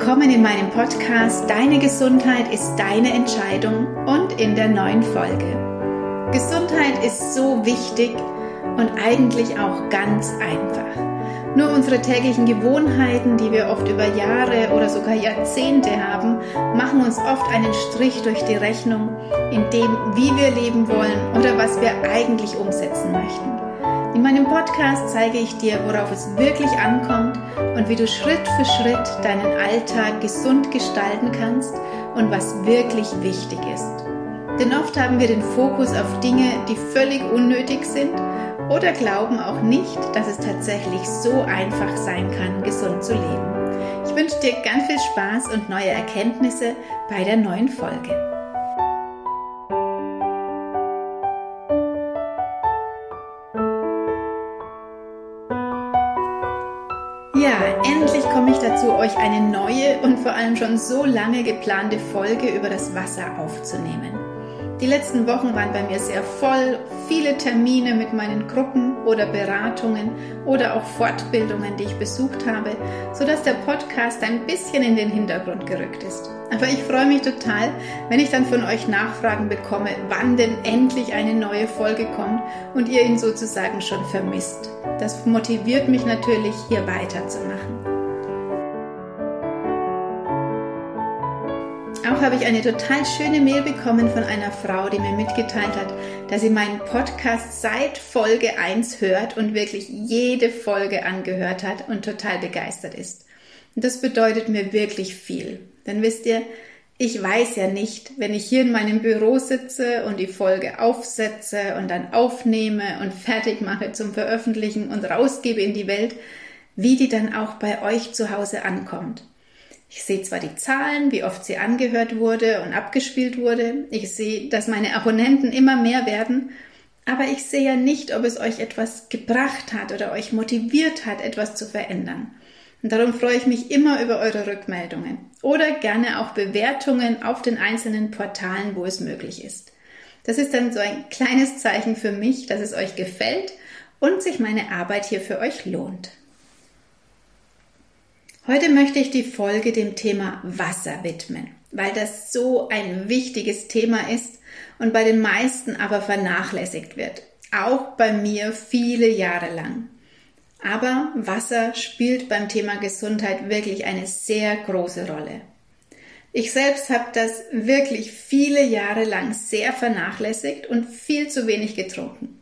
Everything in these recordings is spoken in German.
willkommen in meinem Podcast Deine Gesundheit ist deine Entscheidung und in der neuen Folge. Gesundheit ist so wichtig und eigentlich auch ganz einfach. Nur unsere täglichen Gewohnheiten, die wir oft über Jahre oder sogar Jahrzehnte haben, machen uns oft einen Strich durch die Rechnung in dem, wie wir leben wollen oder was wir eigentlich umsetzen möchten. In meinem Podcast zeige ich dir, worauf es wirklich ankommt und wie du Schritt für Schritt deinen Alltag gesund gestalten kannst und was wirklich wichtig ist. Denn oft haben wir den Fokus auf Dinge, die völlig unnötig sind oder glauben auch nicht, dass es tatsächlich so einfach sein kann, gesund zu leben. Ich wünsche dir ganz viel Spaß und neue Erkenntnisse bei der neuen Folge. Dazu, euch eine neue und vor allem schon so lange geplante Folge über das Wasser aufzunehmen. Die letzten Wochen waren bei mir sehr voll, viele Termine mit meinen Gruppen oder Beratungen oder auch Fortbildungen, die ich besucht habe, sodass der Podcast ein bisschen in den Hintergrund gerückt ist. Aber ich freue mich total, wenn ich dann von euch Nachfragen bekomme, wann denn endlich eine neue Folge kommt und ihr ihn sozusagen schon vermisst. Das motiviert mich natürlich, hier weiterzumachen. Auch habe ich eine total schöne Mail bekommen von einer Frau, die mir mitgeteilt hat, dass sie meinen Podcast seit Folge 1 hört und wirklich jede Folge angehört hat und total begeistert ist. Und das bedeutet mir wirklich viel. Denn wisst ihr, ich weiß ja nicht, wenn ich hier in meinem Büro sitze und die Folge aufsetze und dann aufnehme und fertig mache zum Veröffentlichen und rausgebe in die Welt, wie die dann auch bei euch zu Hause ankommt. Ich sehe zwar die Zahlen, wie oft sie angehört wurde und abgespielt wurde. Ich sehe, dass meine Abonnenten immer mehr werden. Aber ich sehe ja nicht, ob es euch etwas gebracht hat oder euch motiviert hat, etwas zu verändern. Und darum freue ich mich immer über eure Rückmeldungen oder gerne auch Bewertungen auf den einzelnen Portalen, wo es möglich ist. Das ist dann so ein kleines Zeichen für mich, dass es euch gefällt und sich meine Arbeit hier für euch lohnt. Heute möchte ich die Folge dem Thema Wasser widmen, weil das so ein wichtiges Thema ist und bei den meisten aber vernachlässigt wird. Auch bei mir viele Jahre lang. Aber Wasser spielt beim Thema Gesundheit wirklich eine sehr große Rolle. Ich selbst habe das wirklich viele Jahre lang sehr vernachlässigt und viel zu wenig getrunken.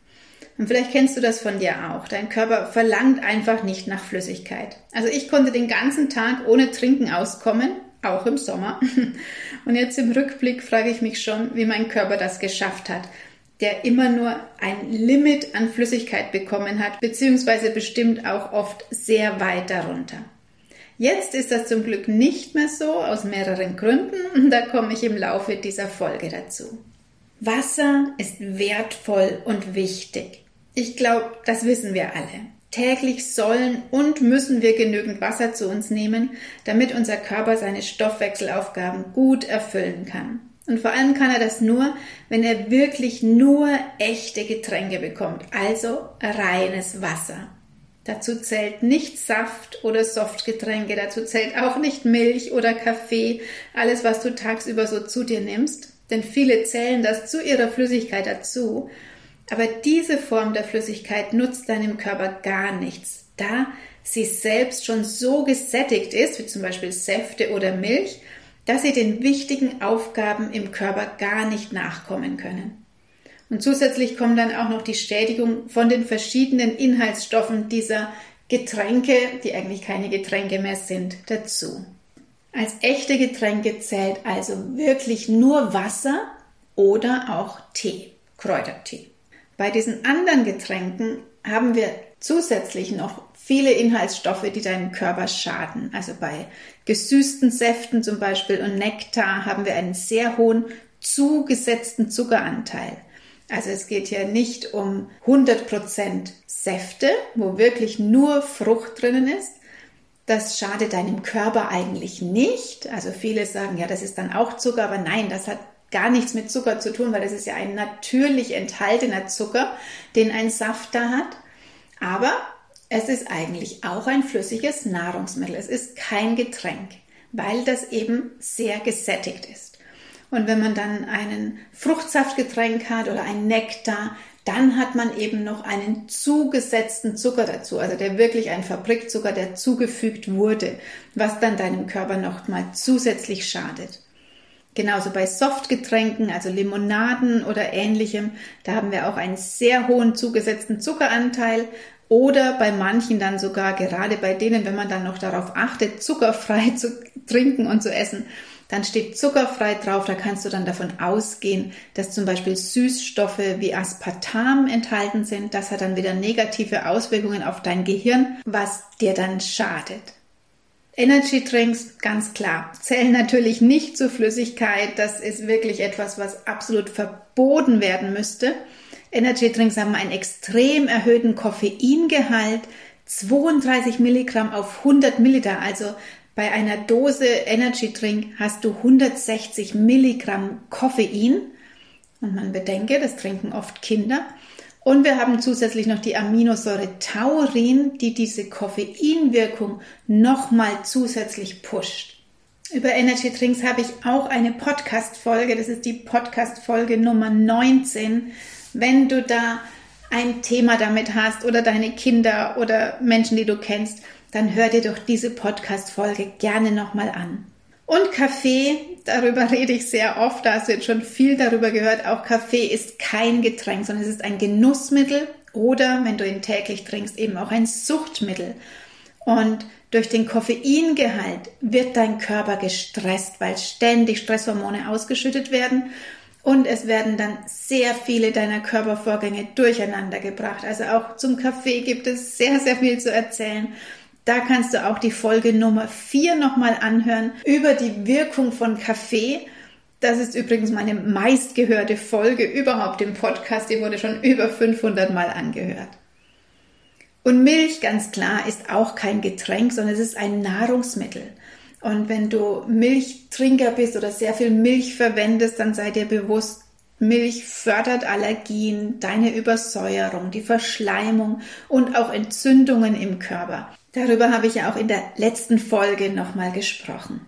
Und vielleicht kennst du das von dir auch. Dein Körper verlangt einfach nicht nach Flüssigkeit. Also ich konnte den ganzen Tag ohne Trinken auskommen, auch im Sommer. Und jetzt im Rückblick frage ich mich schon, wie mein Körper das geschafft hat, der immer nur ein Limit an Flüssigkeit bekommen hat, beziehungsweise bestimmt auch oft sehr weit darunter. Jetzt ist das zum Glück nicht mehr so, aus mehreren Gründen, da komme ich im Laufe dieser Folge dazu. Wasser ist wertvoll und wichtig. Ich glaube, das wissen wir alle. Täglich sollen und müssen wir genügend Wasser zu uns nehmen, damit unser Körper seine Stoffwechselaufgaben gut erfüllen kann. Und vor allem kann er das nur, wenn er wirklich nur echte Getränke bekommt, also reines Wasser. Dazu zählt nicht Saft oder Softgetränke, dazu zählt auch nicht Milch oder Kaffee, alles, was du tagsüber so zu dir nimmst, denn viele zählen das zu ihrer Flüssigkeit dazu aber diese Form der Flüssigkeit nutzt deinem Körper gar nichts, da sie selbst schon so gesättigt ist, wie zum Beispiel Säfte oder Milch, dass sie den wichtigen Aufgaben im Körper gar nicht nachkommen können. Und zusätzlich kommt dann auch noch die Schädigung von den verschiedenen Inhaltsstoffen dieser Getränke, die eigentlich keine Getränke mehr sind, dazu. Als echte Getränke zählt also wirklich nur Wasser oder auch Tee, Kräutertee. Bei diesen anderen Getränken haben wir zusätzlich noch viele Inhaltsstoffe, die deinem Körper schaden. Also bei gesüßten Säften zum Beispiel und Nektar haben wir einen sehr hohen zugesetzten Zuckeranteil. Also es geht hier nicht um 100% Säfte, wo wirklich nur Frucht drinnen ist. Das schadet deinem Körper eigentlich nicht. Also viele sagen, ja, das ist dann auch Zucker, aber nein, das hat gar nichts mit Zucker zu tun, weil das ist ja ein natürlich enthaltener Zucker, den ein Saft da hat. Aber es ist eigentlich auch ein flüssiges Nahrungsmittel. Es ist kein Getränk. weil das eben sehr gesättigt ist. Und wenn man dann einen Fruchtsaftgetränk hat oder ein Nektar, dann hat man eben noch einen zugesetzten Zucker dazu, also der wirklich ein Fabrikzucker, der zugefügt wurde, was dann deinem Körper noch mal zusätzlich schadet. Genauso bei Softgetränken, also Limonaden oder ähnlichem, da haben wir auch einen sehr hohen zugesetzten Zuckeranteil oder bei manchen dann sogar, gerade bei denen, wenn man dann noch darauf achtet, zuckerfrei zu trinken und zu essen, dann steht zuckerfrei drauf, da kannst du dann davon ausgehen, dass zum Beispiel Süßstoffe wie Aspartam enthalten sind. Das hat dann wieder negative Auswirkungen auf dein Gehirn, was dir dann schadet. Energy Drinks, ganz klar, zählen natürlich nicht zur Flüssigkeit. Das ist wirklich etwas, was absolut verboten werden müsste. Energy Drinks haben einen extrem erhöhten Koffeingehalt, 32 Milligramm auf 100 Milliliter, also bei einer Dose Energy Drink hast du 160 Milligramm Koffein. Und man bedenke, das trinken oft Kinder. Und wir haben zusätzlich noch die Aminosäure Taurin, die diese Koffeinwirkung nochmal zusätzlich pusht. Über Energy Drinks habe ich auch eine Podcast-Folge. Das ist die Podcast-Folge Nummer 19. Wenn du da ein Thema damit hast oder deine Kinder oder Menschen, die du kennst, dann hör dir doch diese Podcast-Folge gerne nochmal an. Und Kaffee, darüber rede ich sehr oft, da hast du jetzt schon viel darüber gehört. Auch Kaffee ist kein Getränk, sondern es ist ein Genussmittel oder, wenn du ihn täglich trinkst, eben auch ein Suchtmittel. Und durch den Koffeingehalt wird dein Körper gestresst, weil ständig Stresshormone ausgeschüttet werden und es werden dann sehr viele deiner Körpervorgänge durcheinander gebracht. Also auch zum Kaffee gibt es sehr, sehr viel zu erzählen. Da kannst du auch die Folge Nummer 4 nochmal anhören über die Wirkung von Kaffee. Das ist übrigens meine meistgehörte Folge überhaupt im Podcast. Die wurde schon über 500 Mal angehört. Und Milch, ganz klar, ist auch kein Getränk, sondern es ist ein Nahrungsmittel. Und wenn du Milchtrinker bist oder sehr viel Milch verwendest, dann sei dir bewusst, Milch fördert Allergien, deine Übersäuerung, die Verschleimung und auch Entzündungen im Körper. Darüber habe ich ja auch in der letzten Folge nochmal gesprochen.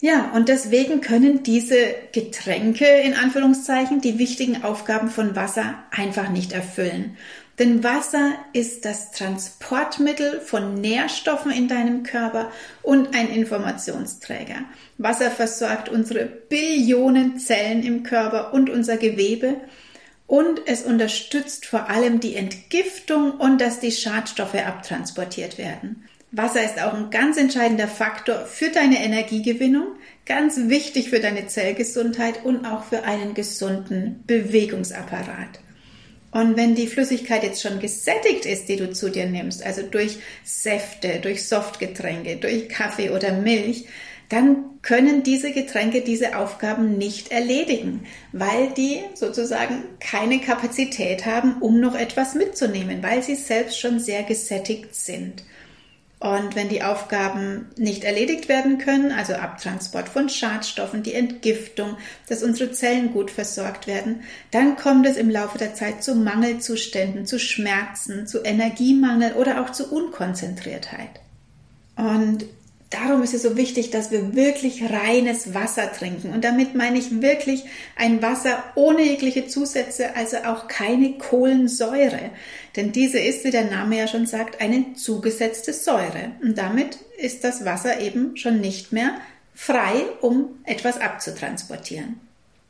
Ja, und deswegen können diese Getränke in Anführungszeichen die wichtigen Aufgaben von Wasser einfach nicht erfüllen. Denn Wasser ist das Transportmittel von Nährstoffen in deinem Körper und ein Informationsträger. Wasser versorgt unsere Billionen Zellen im Körper und unser Gewebe und es unterstützt vor allem die Entgiftung und dass die Schadstoffe abtransportiert werden. Wasser ist auch ein ganz entscheidender Faktor für deine Energiegewinnung, ganz wichtig für deine Zellgesundheit und auch für einen gesunden Bewegungsapparat. Und wenn die Flüssigkeit jetzt schon gesättigt ist, die du zu dir nimmst, also durch Säfte, durch Softgetränke, durch Kaffee oder Milch, dann können diese Getränke diese Aufgaben nicht erledigen, weil die sozusagen keine Kapazität haben, um noch etwas mitzunehmen, weil sie selbst schon sehr gesättigt sind. Und wenn die Aufgaben nicht erledigt werden können, also Abtransport von Schadstoffen, die Entgiftung, dass unsere Zellen gut versorgt werden, dann kommt es im Laufe der Zeit zu Mangelzuständen, zu Schmerzen, zu Energiemangel oder auch zu Unkonzentriertheit. Und Darum ist es so wichtig, dass wir wirklich reines Wasser trinken. Und damit meine ich wirklich ein Wasser ohne jegliche Zusätze, also auch keine Kohlensäure. Denn diese ist, wie der Name ja schon sagt, eine zugesetzte Säure. Und damit ist das Wasser eben schon nicht mehr frei, um etwas abzutransportieren.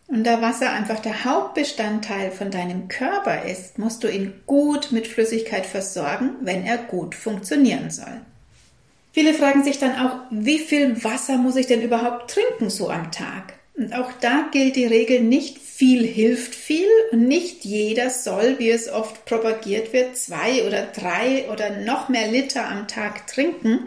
Und da Wasser einfach der Hauptbestandteil von deinem Körper ist, musst du ihn gut mit Flüssigkeit versorgen, wenn er gut funktionieren soll. Viele fragen sich dann auch, wie viel Wasser muss ich denn überhaupt trinken so am Tag? Und auch da gilt die Regel, nicht viel hilft viel und nicht jeder soll, wie es oft propagiert wird, zwei oder drei oder noch mehr Liter am Tag trinken,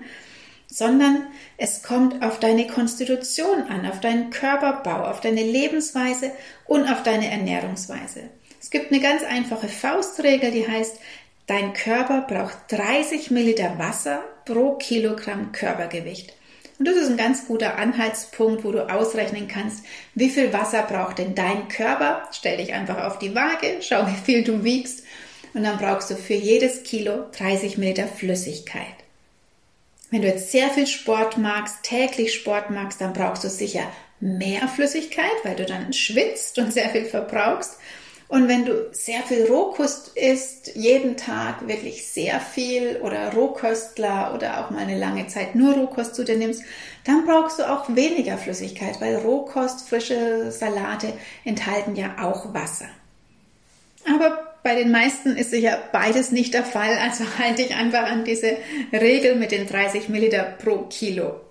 sondern es kommt auf deine Konstitution an, auf deinen Körperbau, auf deine Lebensweise und auf deine Ernährungsweise. Es gibt eine ganz einfache Faustregel, die heißt, dein Körper braucht 30 Milliliter Wasser pro Kilogramm Körpergewicht. Und das ist ein ganz guter Anhaltspunkt, wo du ausrechnen kannst, wie viel Wasser braucht denn dein Körper. Stell dich einfach auf die Waage, schau, wie viel du wiegst und dann brauchst du für jedes Kilo 30 Milliliter Flüssigkeit. Wenn du jetzt sehr viel Sport magst, täglich Sport magst, dann brauchst du sicher mehr Flüssigkeit, weil du dann schwitzt und sehr viel verbrauchst. Und wenn du sehr viel Rohkost isst, jeden Tag wirklich sehr viel oder Rohköstler oder auch mal eine lange Zeit nur Rohkost zu dir nimmst, dann brauchst du auch weniger Flüssigkeit, weil Rohkost, frische Salate enthalten ja auch Wasser. Aber bei den meisten ist sicher beides nicht der Fall, also halte ich einfach an diese Regel mit den 30 Milliliter pro Kilo.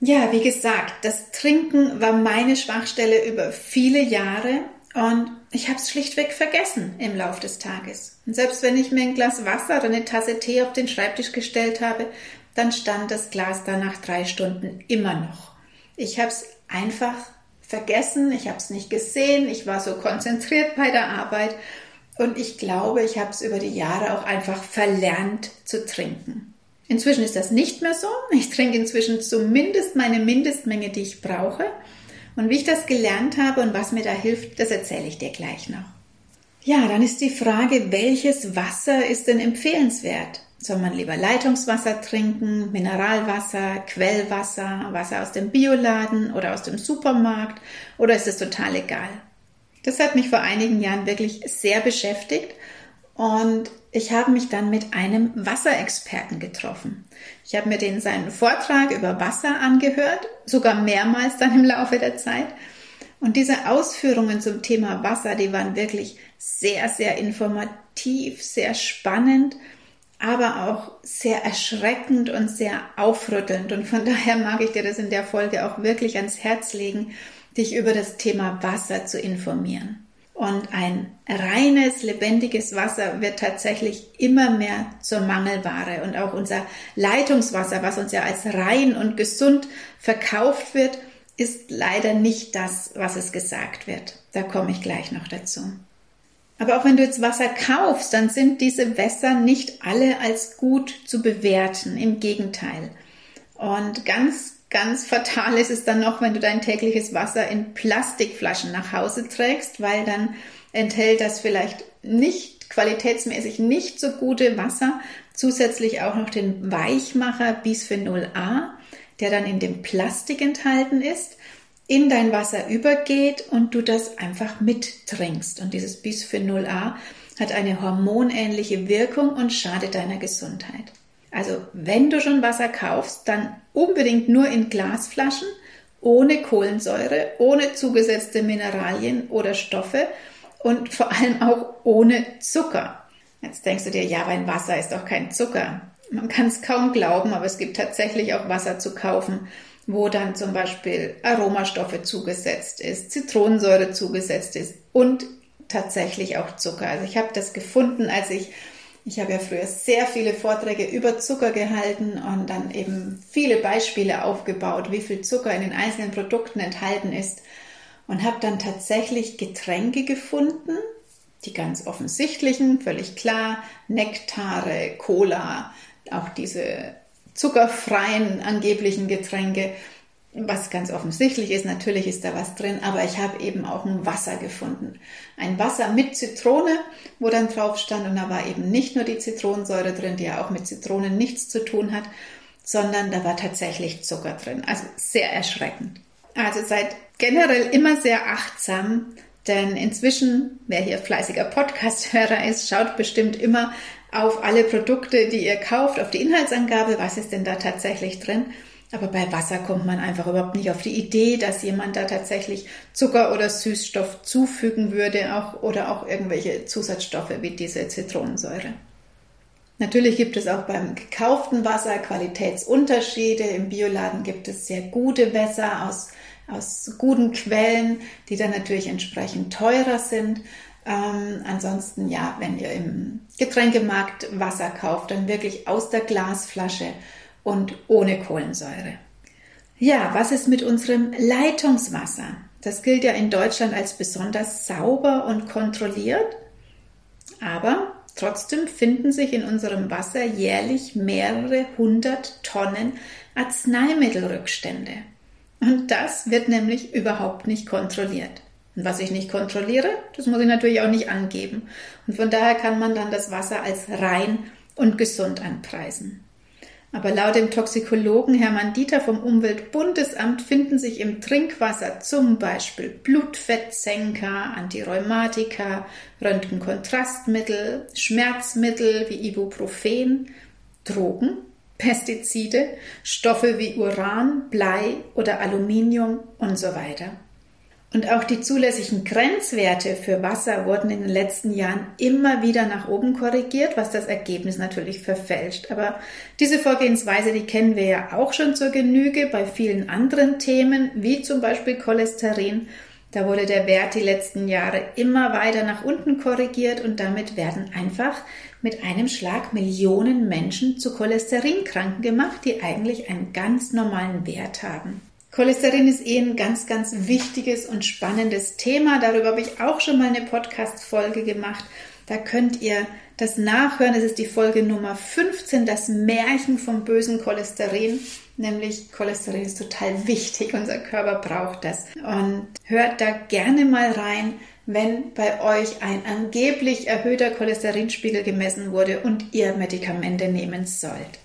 Ja, wie gesagt, das Trinken war meine Schwachstelle über viele Jahre und ich habe es schlichtweg vergessen im Lauf des Tages. Und selbst wenn ich mir ein Glas Wasser oder eine Tasse Tee auf den Schreibtisch gestellt habe, dann stand das Glas da nach drei Stunden immer noch. Ich habe es einfach vergessen, ich habe es nicht gesehen, ich war so konzentriert bei der Arbeit und ich glaube, ich habe es über die Jahre auch einfach verlernt zu trinken. Inzwischen ist das nicht mehr so. Ich trinke inzwischen zumindest meine Mindestmenge, die ich brauche. Und wie ich das gelernt habe und was mir da hilft, das erzähle ich dir gleich noch. Ja, dann ist die Frage, welches Wasser ist denn empfehlenswert? Soll man lieber Leitungswasser trinken, Mineralwasser, Quellwasser, Wasser aus dem Bioladen oder aus dem Supermarkt oder ist es total egal? Das hat mich vor einigen Jahren wirklich sehr beschäftigt und ich habe mich dann mit einem Wasserexperten getroffen. Ich habe mir den seinen Vortrag über Wasser angehört, sogar mehrmals dann im Laufe der Zeit. Und diese Ausführungen zum Thema Wasser, die waren wirklich sehr, sehr informativ, sehr spannend, aber auch sehr erschreckend und sehr aufrüttelnd. Und von daher mag ich dir das in der Folge auch wirklich ans Herz legen, dich über das Thema Wasser zu informieren. Und ein reines, lebendiges Wasser wird tatsächlich immer mehr zur Mangelware. Und auch unser Leitungswasser, was uns ja als rein und gesund verkauft wird, ist leider nicht das, was es gesagt wird. Da komme ich gleich noch dazu. Aber auch wenn du jetzt Wasser kaufst, dann sind diese Wässer nicht alle als gut zu bewerten. Im Gegenteil. Und ganz Ganz fatal ist es dann noch, wenn du dein tägliches Wasser in Plastikflaschen nach Hause trägst, weil dann enthält das vielleicht nicht qualitätsmäßig nicht so gute Wasser zusätzlich auch noch den Weichmacher Bisphenol A, der dann in dem Plastik enthalten ist, in dein Wasser übergeht und du das einfach mittrinkst. Und dieses Bisphenol A hat eine hormonähnliche Wirkung und schadet deiner Gesundheit. Also wenn du schon Wasser kaufst, dann unbedingt nur in Glasflaschen, ohne Kohlensäure, ohne zugesetzte Mineralien oder Stoffe und vor allem auch ohne Zucker. Jetzt denkst du dir, ja, mein Wasser ist doch kein Zucker. Man kann es kaum glauben, aber es gibt tatsächlich auch Wasser zu kaufen, wo dann zum Beispiel Aromastoffe zugesetzt ist, Zitronensäure zugesetzt ist und tatsächlich auch Zucker. Also ich habe das gefunden, als ich ich habe ja früher sehr viele Vorträge über Zucker gehalten und dann eben viele Beispiele aufgebaut, wie viel Zucker in den einzelnen Produkten enthalten ist und habe dann tatsächlich Getränke gefunden, die ganz offensichtlichen, völlig klar, Nektare, Cola, auch diese zuckerfreien angeblichen Getränke was ganz offensichtlich ist, natürlich ist da was drin, aber ich habe eben auch ein Wasser gefunden. Ein Wasser mit Zitrone, wo dann drauf stand und da war eben nicht nur die Zitronensäure drin, die ja auch mit Zitronen nichts zu tun hat, sondern da war tatsächlich Zucker drin. Also sehr erschreckend. Also seid generell immer sehr achtsam, denn inzwischen, wer hier fleißiger Podcast-Hörer ist, schaut bestimmt immer auf alle Produkte, die ihr kauft, auf die Inhaltsangabe, was ist denn da tatsächlich drin. Aber bei Wasser kommt man einfach überhaupt nicht auf die Idee, dass jemand da tatsächlich Zucker oder Süßstoff zufügen würde, auch, oder auch irgendwelche Zusatzstoffe wie diese Zitronensäure. Natürlich gibt es auch beim gekauften Wasser Qualitätsunterschiede. Im Bioladen gibt es sehr gute Wässer aus, aus guten Quellen, die dann natürlich entsprechend teurer sind. Ähm, ansonsten, ja, wenn ihr im Getränkemarkt Wasser kauft, dann wirklich aus der Glasflasche und ohne Kohlensäure. Ja, was ist mit unserem Leitungswasser? Das gilt ja in Deutschland als besonders sauber und kontrolliert, aber trotzdem finden sich in unserem Wasser jährlich mehrere hundert Tonnen Arzneimittelrückstände. Und das wird nämlich überhaupt nicht kontrolliert. Und was ich nicht kontrolliere, das muss ich natürlich auch nicht angeben. Und von daher kann man dann das Wasser als rein und gesund anpreisen. Aber laut dem Toxikologen Hermann Dieter vom Umweltbundesamt finden sich im Trinkwasser zum Beispiel Blutfettsenker, Antirheumatika, Röntgenkontrastmittel, Schmerzmittel wie Ibuprofen, Drogen, Pestizide, Stoffe wie Uran, Blei oder Aluminium und so weiter. Und auch die zulässigen Grenzwerte für Wasser wurden in den letzten Jahren immer wieder nach oben korrigiert, was das Ergebnis natürlich verfälscht. Aber diese Vorgehensweise, die kennen wir ja auch schon zur Genüge bei vielen anderen Themen, wie zum Beispiel Cholesterin. Da wurde der Wert die letzten Jahre immer weiter nach unten korrigiert und damit werden einfach mit einem Schlag Millionen Menschen zu Cholesterinkranken gemacht, die eigentlich einen ganz normalen Wert haben. Cholesterin ist eh ein ganz, ganz wichtiges und spannendes Thema. Darüber habe ich auch schon mal eine Podcast-Folge gemacht. Da könnt ihr das nachhören. Es ist die Folge Nummer 15, das Märchen vom bösen Cholesterin. Nämlich Cholesterin ist total wichtig. Unser Körper braucht das. Und hört da gerne mal rein, wenn bei euch ein angeblich erhöhter Cholesterinspiegel gemessen wurde und ihr Medikamente nehmen sollt.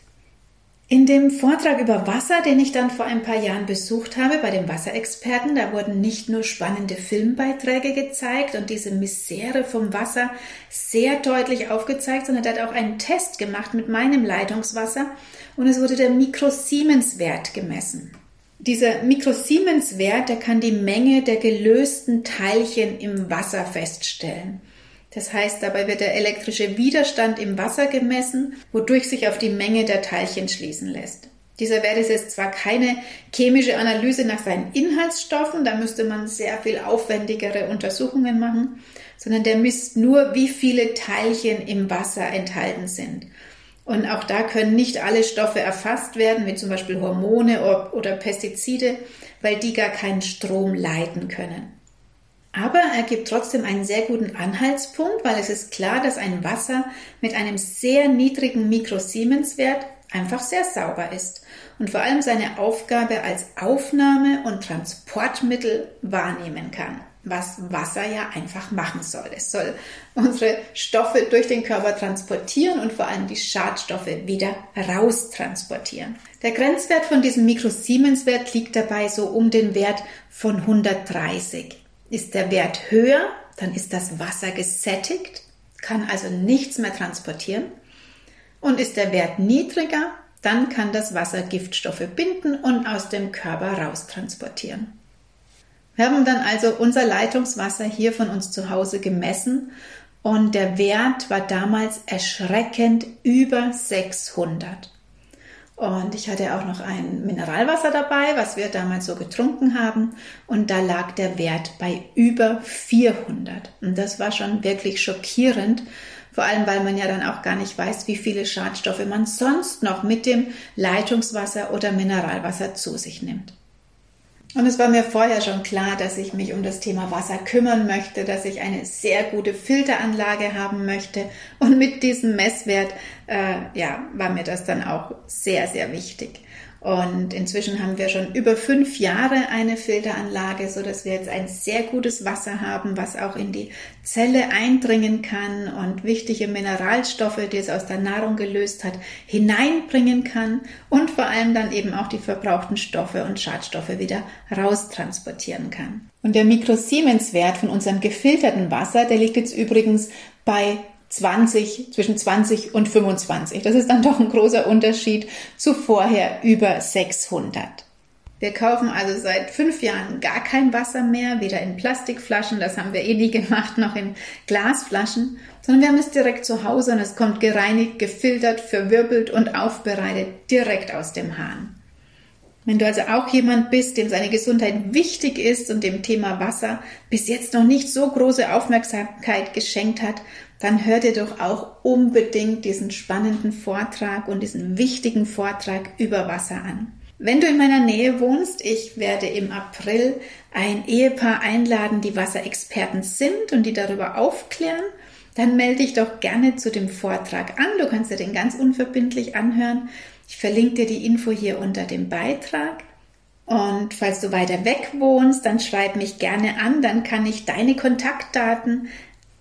In dem Vortrag über Wasser, den ich dann vor ein paar Jahren besucht habe bei den Wasserexperten, da wurden nicht nur spannende Filmbeiträge gezeigt und diese Misere vom Wasser sehr deutlich aufgezeigt, sondern er hat auch einen Test gemacht mit meinem Leitungswasser und es wurde der Mikrosiemens-Wert gemessen. Dieser Mikrosiemens-Wert, der kann die Menge der gelösten Teilchen im Wasser feststellen. Das heißt, dabei wird der elektrische Widerstand im Wasser gemessen, wodurch sich auf die Menge der Teilchen schließen lässt. Dieser Wert ist jetzt zwar keine chemische Analyse nach seinen Inhaltsstoffen, da müsste man sehr viel aufwendigere Untersuchungen machen, sondern der misst nur, wie viele Teilchen im Wasser enthalten sind. Und auch da können nicht alle Stoffe erfasst werden, wie zum Beispiel Hormone oder Pestizide, weil die gar keinen Strom leiten können. Aber er gibt trotzdem einen sehr guten Anhaltspunkt, weil es ist klar, dass ein Wasser mit einem sehr niedrigen Mikrosiemenswert einfach sehr sauber ist und vor allem seine Aufgabe als Aufnahme- und Transportmittel wahrnehmen kann, was Wasser ja einfach machen soll. Es soll unsere Stoffe durch den Körper transportieren und vor allem die Schadstoffe wieder raustransportieren. Der Grenzwert von diesem Mikrosiemenswert liegt dabei so um den Wert von 130. Ist der Wert höher, dann ist das Wasser gesättigt, kann also nichts mehr transportieren. Und ist der Wert niedriger, dann kann das Wasser Giftstoffe binden und aus dem Körper raustransportieren. Wir haben dann also unser Leitungswasser hier von uns zu Hause gemessen und der Wert war damals erschreckend über 600. Und ich hatte auch noch ein Mineralwasser dabei, was wir damals so getrunken haben. Und da lag der Wert bei über 400. Und das war schon wirklich schockierend. Vor allem, weil man ja dann auch gar nicht weiß, wie viele Schadstoffe man sonst noch mit dem Leitungswasser oder Mineralwasser zu sich nimmt. Und es war mir vorher schon klar, dass ich mich um das Thema Wasser kümmern möchte, dass ich eine sehr gute Filteranlage haben möchte. Und mit diesem Messwert, äh, ja, war mir das dann auch sehr, sehr wichtig. Und inzwischen haben wir schon über fünf Jahre eine Filteranlage, so dass wir jetzt ein sehr gutes Wasser haben, was auch in die Zelle eindringen kann und wichtige Mineralstoffe, die es aus der Nahrung gelöst hat, hineinbringen kann und vor allem dann eben auch die verbrauchten Stoffe und Schadstoffe wieder raustransportieren kann. Und der Mikrosiemens-Wert von unserem gefilterten Wasser, der liegt jetzt übrigens bei 20, zwischen 20 und 25. Das ist dann doch ein großer Unterschied zu vorher über 600. Wir kaufen also seit fünf Jahren gar kein Wasser mehr, weder in Plastikflaschen, das haben wir eh nie gemacht, noch in Glasflaschen, sondern wir haben es direkt zu Hause und es kommt gereinigt, gefiltert, verwirbelt und aufbereitet direkt aus dem Hahn. Wenn du also auch jemand bist, dem seine Gesundheit wichtig ist und dem Thema Wasser bis jetzt noch nicht so große Aufmerksamkeit geschenkt hat, dann hör dir doch auch unbedingt diesen spannenden Vortrag und diesen wichtigen Vortrag über Wasser an. Wenn du in meiner Nähe wohnst, ich werde im April ein Ehepaar einladen, die Wasserexperten sind und die darüber aufklären, dann melde dich doch gerne zu dem Vortrag an. Du kannst dir den ganz unverbindlich anhören. Ich verlinke dir die Info hier unter dem Beitrag. Und falls du weiter weg wohnst, dann schreib mich gerne an, dann kann ich deine Kontaktdaten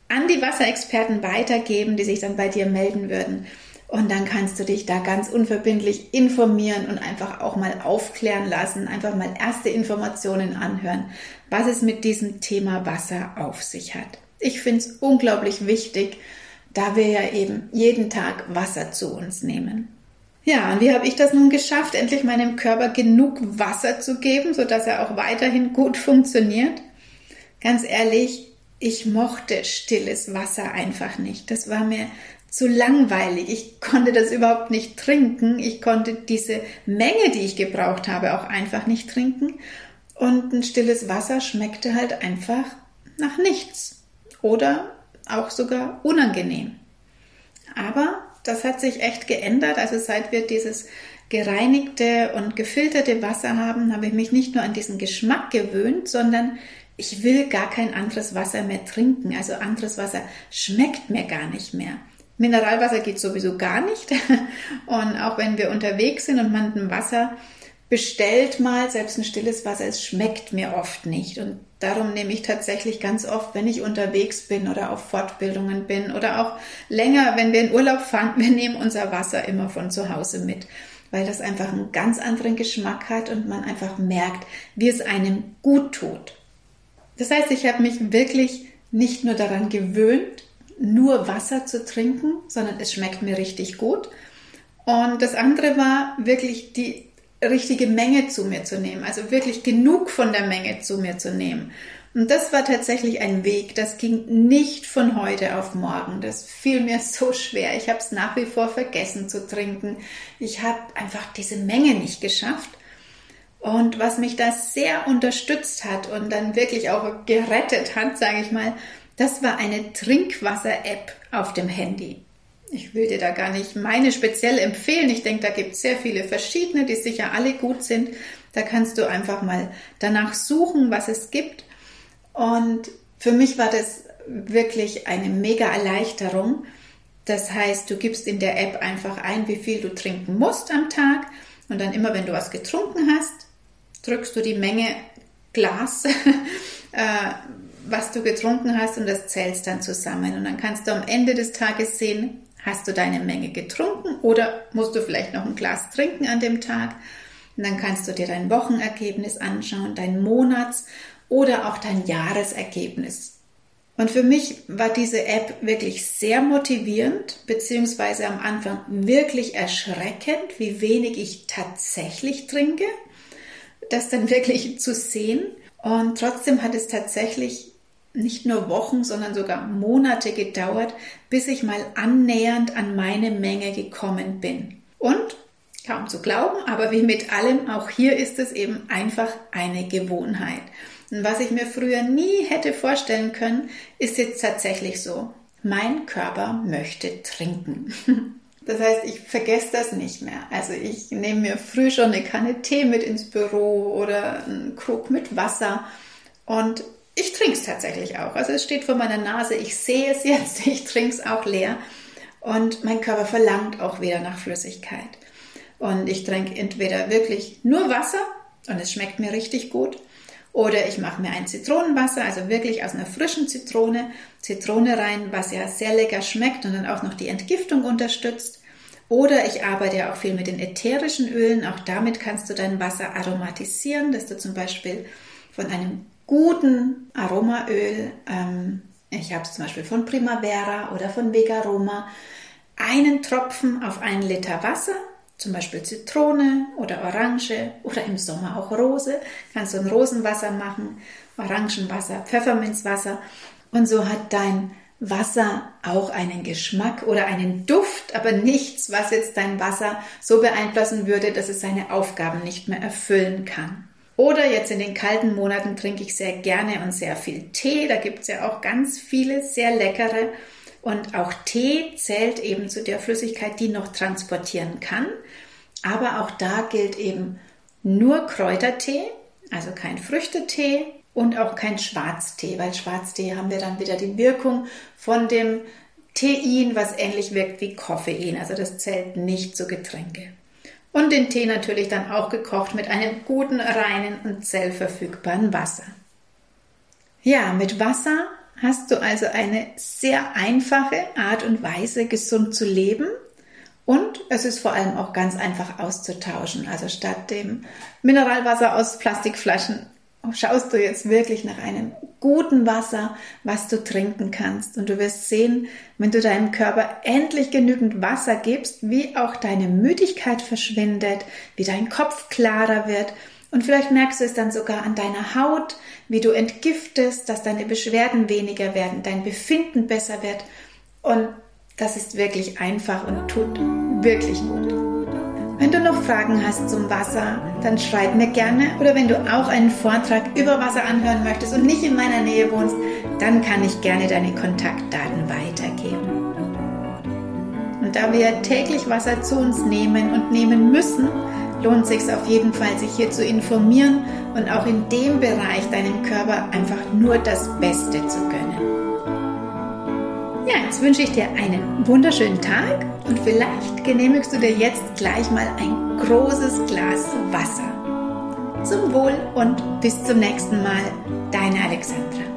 an die Wasserexperten weitergeben, die sich dann bei dir melden würden. Und dann kannst du dich da ganz unverbindlich informieren und einfach auch mal aufklären lassen, einfach mal erste Informationen anhören, was es mit diesem Thema Wasser auf sich hat. Ich finde es unglaublich wichtig, da wir ja eben jeden Tag Wasser zu uns nehmen. Ja, und wie habe ich das nun geschafft, endlich meinem Körper genug Wasser zu geben, sodass er auch weiterhin gut funktioniert? Ganz ehrlich, ich mochte stilles Wasser einfach nicht. Das war mir zu langweilig. Ich konnte das überhaupt nicht trinken. Ich konnte diese Menge, die ich gebraucht habe, auch einfach nicht trinken. Und ein stilles Wasser schmeckte halt einfach nach nichts oder auch sogar unangenehm. Aber das hat sich echt geändert. Also seit wir dieses gereinigte und gefilterte Wasser haben, habe ich mich nicht nur an diesen Geschmack gewöhnt, sondern ich will gar kein anderes Wasser mehr trinken. Also anderes Wasser schmeckt mir gar nicht mehr. Mineralwasser geht sowieso gar nicht. Und auch wenn wir unterwegs sind und man ein Wasser bestellt mal, selbst ein stilles Wasser, es schmeckt mir oft nicht. Und darum nehme ich tatsächlich ganz oft, wenn ich unterwegs bin oder auf Fortbildungen bin oder auch länger, wenn wir in Urlaub fahren, wir nehmen unser Wasser immer von zu Hause mit, weil das einfach einen ganz anderen Geschmack hat und man einfach merkt, wie es einem gut tut. Das heißt, ich habe mich wirklich nicht nur daran gewöhnt, nur Wasser zu trinken, sondern es schmeckt mir richtig gut. Und das andere war wirklich die richtige Menge zu mir zu nehmen, also wirklich genug von der Menge zu mir zu nehmen. Und das war tatsächlich ein Weg, das ging nicht von heute auf morgen. Das fiel mir so schwer. Ich habe es nach wie vor vergessen zu trinken. Ich habe einfach diese Menge nicht geschafft. Und was mich da sehr unterstützt hat und dann wirklich auch gerettet hat, sage ich mal, das war eine Trinkwasser-App auf dem Handy. Ich will dir da gar nicht meine speziell empfehlen. Ich denke, da gibt es sehr viele verschiedene, die sicher alle gut sind. Da kannst du einfach mal danach suchen, was es gibt. Und für mich war das wirklich eine mega Erleichterung. Das heißt, du gibst in der App einfach ein, wie viel du trinken musst am Tag. Und dann immer, wenn du was getrunken hast, drückst du die Menge Glas, äh, was du getrunken hast und das zählst dann zusammen. Und dann kannst du am Ende des Tages sehen, Hast du deine Menge getrunken oder musst du vielleicht noch ein Glas trinken an dem Tag? Und dann kannst du dir dein Wochenergebnis anschauen, dein Monats- oder auch dein Jahresergebnis. Und für mich war diese App wirklich sehr motivierend, beziehungsweise am Anfang wirklich erschreckend, wie wenig ich tatsächlich trinke. Das dann wirklich zu sehen. Und trotzdem hat es tatsächlich nicht nur Wochen, sondern sogar Monate gedauert, bis ich mal annähernd an meine Menge gekommen bin. Und kaum zu glauben, aber wie mit allem, auch hier ist es eben einfach eine Gewohnheit. Und was ich mir früher nie hätte vorstellen können, ist jetzt tatsächlich so. Mein Körper möchte trinken. Das heißt, ich vergesse das nicht mehr. Also ich nehme mir früh schon eine Kanne Tee mit ins Büro oder einen Krug mit Wasser und ich trinke es tatsächlich auch. Also es steht vor meiner Nase, ich sehe es jetzt, ich trinke es auch leer. Und mein Körper verlangt auch wieder nach Flüssigkeit. Und ich trinke entweder wirklich nur Wasser und es schmeckt mir richtig gut. Oder ich mache mir ein Zitronenwasser, also wirklich aus einer frischen Zitrone, Zitrone rein, was ja sehr lecker schmeckt und dann auch noch die Entgiftung unterstützt. Oder ich arbeite ja auch viel mit den ätherischen Ölen. Auch damit kannst du dein Wasser aromatisieren, dass du zum Beispiel von einem guten Aromaöl, ähm, ich habe es zum Beispiel von Primavera oder von Vegaroma, einen Tropfen auf einen Liter Wasser, zum Beispiel Zitrone oder Orange oder im Sommer auch Rose, kannst du ein Rosenwasser machen, Orangenwasser, Pfefferminzwasser. Und so hat dein Wasser auch einen Geschmack oder einen Duft, aber nichts, was jetzt dein Wasser so beeinflussen würde, dass es seine Aufgaben nicht mehr erfüllen kann. Oder jetzt in den kalten Monaten trinke ich sehr gerne und sehr viel Tee. Da gibt es ja auch ganz viele sehr leckere. Und auch Tee zählt eben zu der Flüssigkeit, die noch transportieren kann. Aber auch da gilt eben nur Kräutertee, also kein Früchtetee und auch kein Schwarztee, weil Schwarztee haben wir dann wieder die Wirkung von dem Tein, was ähnlich wirkt wie Koffein. Also das zählt nicht zu Getränke. Und den Tee natürlich dann auch gekocht mit einem guten, reinen und zellverfügbaren Wasser. Ja, mit Wasser hast du also eine sehr einfache Art und Weise, gesund zu leben Und es ist vor allem auch ganz einfach auszutauschen. Also statt dem Mineralwasser aus Plastikflaschen schaust du jetzt wirklich nach einem guten Wasser, was du trinken kannst. Und du wirst sehen, wenn du deinem Körper endlich genügend Wasser gibst, wie auch deine Müdigkeit verschwindet, wie dein Kopf klarer wird. Und vielleicht merkst du es dann sogar an deiner Haut, wie du entgiftest, dass deine Beschwerden weniger werden, dein Befinden besser wird. Und das ist wirklich einfach und tut wirklich gut. Wenn du noch Fragen hast zum Wasser, dann schreib mir gerne. Oder wenn du auch einen Vortrag über Wasser anhören möchtest und nicht in meiner Nähe wohnst, dann kann ich gerne deine Kontaktdaten weitergeben. Und da wir täglich Wasser zu uns nehmen und nehmen müssen, lohnt es sich auf jeden Fall, sich hier zu informieren und auch in dem Bereich deinem Körper einfach nur das Beste zu gönnen. Ja, jetzt wünsche ich dir einen wunderschönen Tag und vielleicht genehmigst du dir jetzt gleich mal ein großes Glas Wasser. Zum Wohl und bis zum nächsten Mal, deine Alexandra.